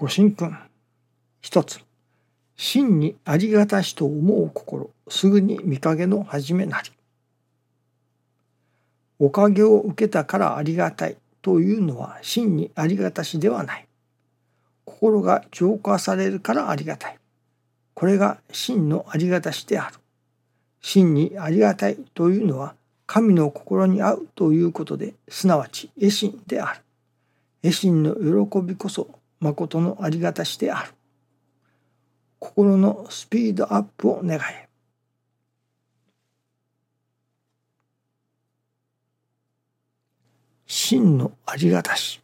ご神君。一つ真にありがたしと思う心すぐに見影の始めなり。おかげを受けたからありがたいというのは真にありがたしではない。心が浄化されるからありがたい。これが真のありがたしである。真にありがたいというのは神の心に合うということですなわち絵心である。絵心の喜びこそ誠のありがたしである。心のスピードアップを願え。真のありがたし。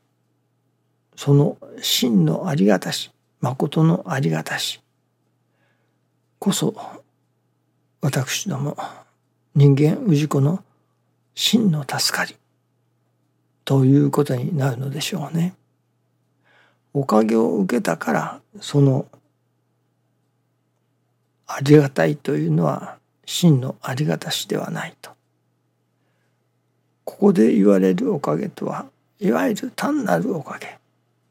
その真のありがたし。誠のありがたし。こそ私ども人間氏子の真の助かり。ということになるのでしょうね。おかげを受けたからそのありがたいというのは真のありがたしではないと。ここで言われるおかげとはいわゆる単なるおかげ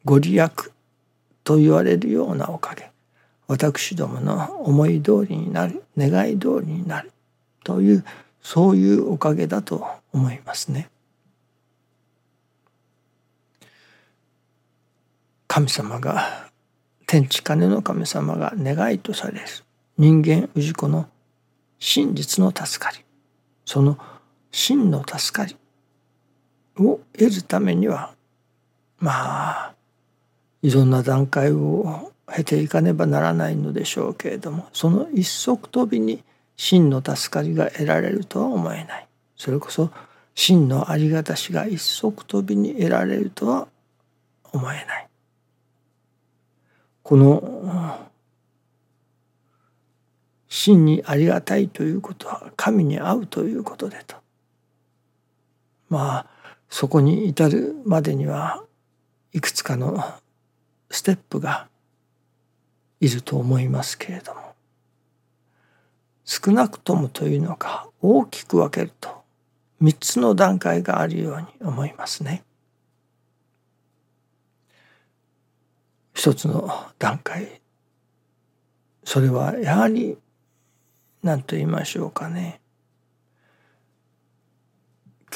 ご利益と言われるようなおかげ私どもの思い通りになる願い通りになるというそういうおかげだと思いますね。神様が天地金の神様が願いとされる。人間氏子の真実の助かり。その真の助かり。を得るためにはまあいろんな段階を経ていかねばならないのでしょうけれどもその一足飛びに真の助かりが得られるとは思えない。それこそ真のありがたしが一足飛びに得られるとは思えない。この真にありがたいということは神に会うということでとまあそこに至るまでにはいくつかのステップがいると思いますけれども少なくともというのか大きく分けると3つの段階があるように思いますね。一つの段階。それはやはり何と言いましょうかね。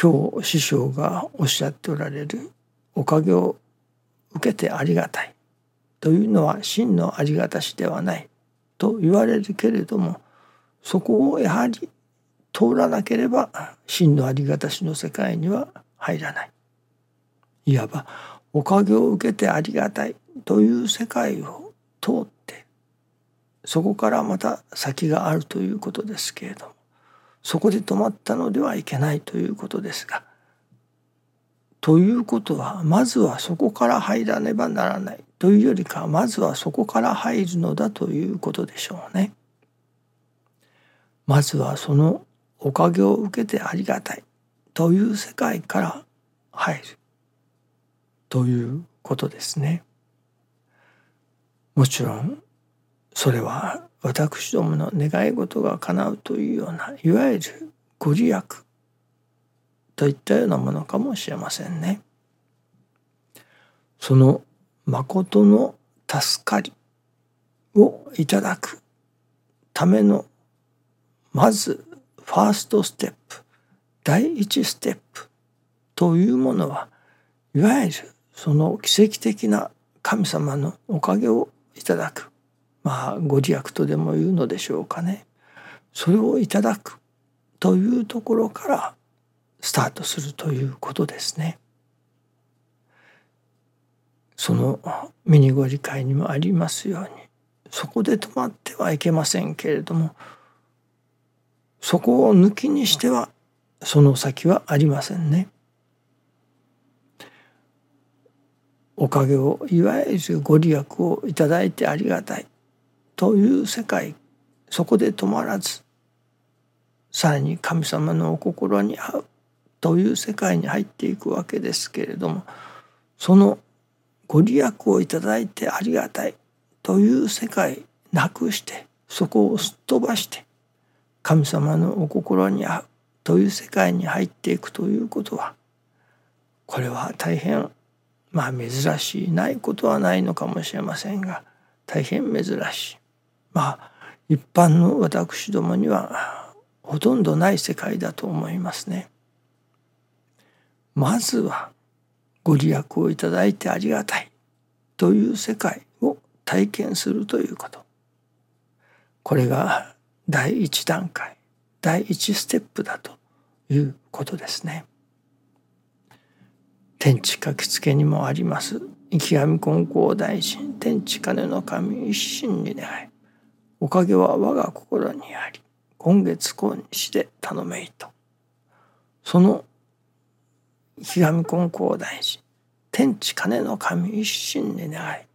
今日師匠がおっしゃっておられるおかげを受けてありがたい。というのは真のありがたしではないと言われるけれどもそこをやはり通らなければ真のありがたしの世界には入らない。いわばおかげを受けてありがたい。という世界を通ってそこからまた先があるということですけれどもそこで止まったのではいけないということですがということはまずはそこから入らねばならないというよりかまずはそこから入るのだということでしょうね。まずはそのおかげを受けてありがたいという世界から入るということですね。もちろんそれは私どもの願い事が叶うというようないわゆるご利益といったようなものかもしれませんね。その誠の助かりをいただくためのまずファーストステップ第一ステップというものはいわゆるその奇跡的な神様のおかげをいただくまあご利益とでも言うのでしょうかねそれをいただくというところからスタートするということですね。そのミニご理解にもありますようにそこで止まってはいけませんけれどもそこを抜きにしてはその先はありませんね。おかげをいわゆるご利益をいただいてありがたい。という世界そこで止まらずさらに神様のお心に合う。という世界に入っていくわけですけれどもそのご利益をいただいてありがたい。という世界なくしてそこをすっ飛ばして神様のお心に合う。という世界に入っていくということはこれは大変まあ珍しいないことはないのかもしれませんが大変珍しいまあ一般の私どもにはほとんどない世界だと思いますね。まずはご利益をいただいてありがたいという世界を体験するということこれが第一段階第一ステップだということですね。天地書きつけにもあります。池上金光大臣天地金の神一心に願いおかげは我が心にあり今月今日で頼めいと。その池上金光大臣天地金の神一心に願い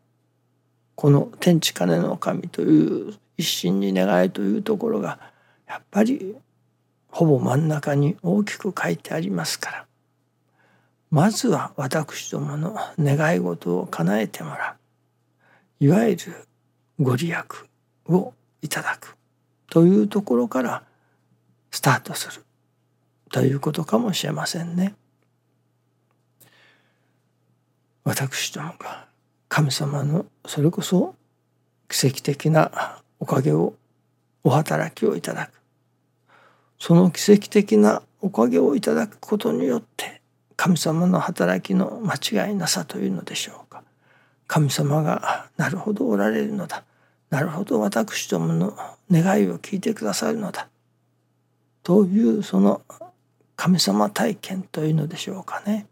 この天地金の神という一心に願いというところがやっぱりほぼ真ん中に大きく書いてありますからまずは私どもの願い事を叶えてもらう。いわゆるご利益をいただく。というところからスタートする。ということかもしれませんね。私どもが神様のそれこそ奇跡的なおかげをお働きをいただく。その奇跡的なおかげをいただくことによって神様の働きの間違いなさというのでしょうか。神様がなるほどおられるのだ。なるほど私どもの願いを聞いてくださるのだ。というその神様体験というのでしょうかね。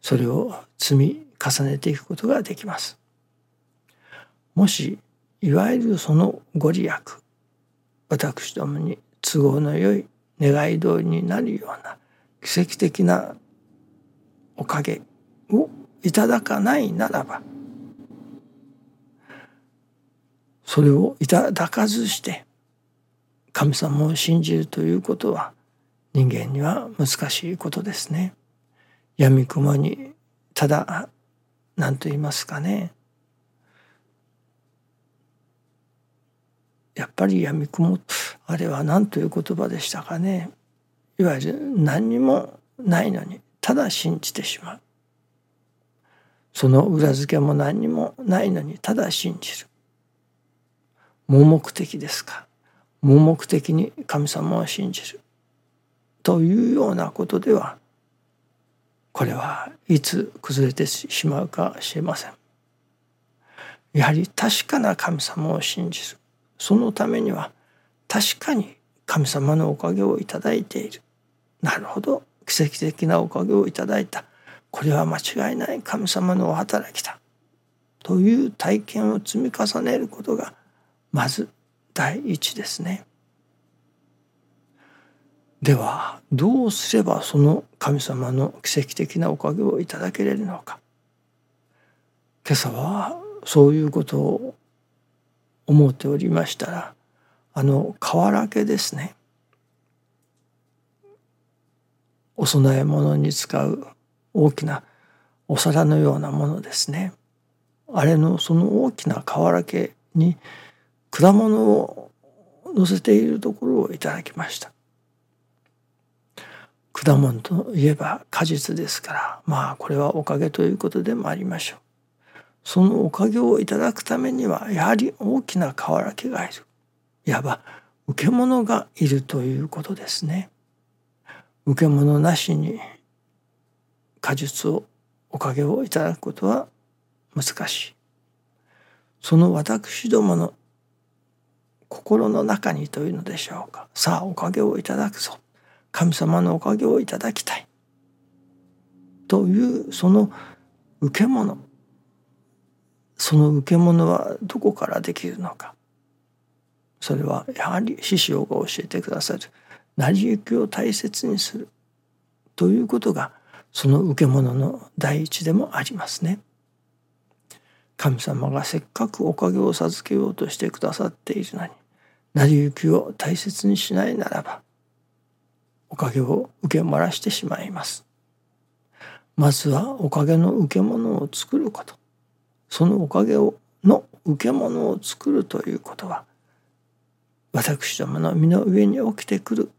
それを積み重ねていくことができます。もしいわゆるそのご利益私どもに都合のよい願い通りになるような奇跡的なおかげをいただかないならばそれをいただかずして神様を信じるということは人間には難しいことですね。闇雲にただ何と言いますかねやっぱり闇雲あれは何という言葉でしたかねいわゆる何にもないのにただ信じてしまう。その裏付けも何にもないのにただ信じる。盲目的ですか。盲目的に神様を信じる。というようなことではこれはいつ崩れてしまうかしれません。やはり確かな神様を信じる。そのためには確かに神様のおかげをいただいている。なるほど。奇跡的なおかげをいただいた。これは間違いない神様のお働きだ。という体験を積み重ねることがまず第一ですね。ではどうすればその神様の奇跡的なおかげをいただけれるのか。今朝はそういうことを思っておりましたらあの瓦家ですね。お供え物に使う大きなお皿のようなものですね。あれのその大きな瓦家に果物を乗せているところをいただきました。果物といえば果実ですからまあこれはおかげということでもありましょう。そのおかげをいただくためにはやはり大きな瓦家がいるいわば受け物がいるということですね。受け物なしに果実をおかげをいただくことは難しい。その私どもの心の中にというのでしょうか。さあおかげをいただくぞ。神様のおかげをいただきたい。というその受け物。その受け物はどこからできるのか。それはやはり師匠が教えてくださる成り行きを大切にするということがその受け物の第一でもありますね。神様がせっかくおかげを授けようとしてくださっているのに成り行きを大切にしないならばおかげを受け漏らしてしまいます。まずはおかげの受け物を作ることそのおかげをの受け物を作るということは私どもの身の上に起きてくる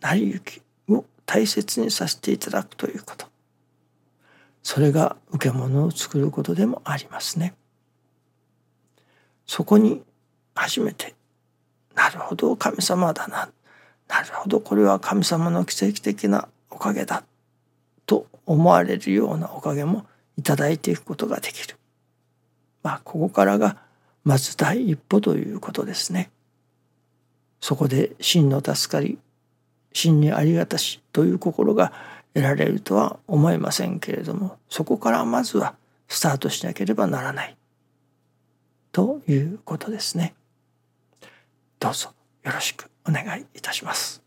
成り行きを大切にさせていただくということそれが受け物を作ることでもありますね。そこに初めてなるほど神様だななるほどこれは神様の奇跡的なおかげだと思われるようなおかげもいただいていくことができる。まあここからがまず第一歩ということですね。そこで真の助かり真にありがたしという心が得られるとは思えませんけれどもそこからまずはスタートしなければならないということですね。どうぞよろしくお願いいたします。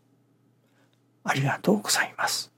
ありがとうございます。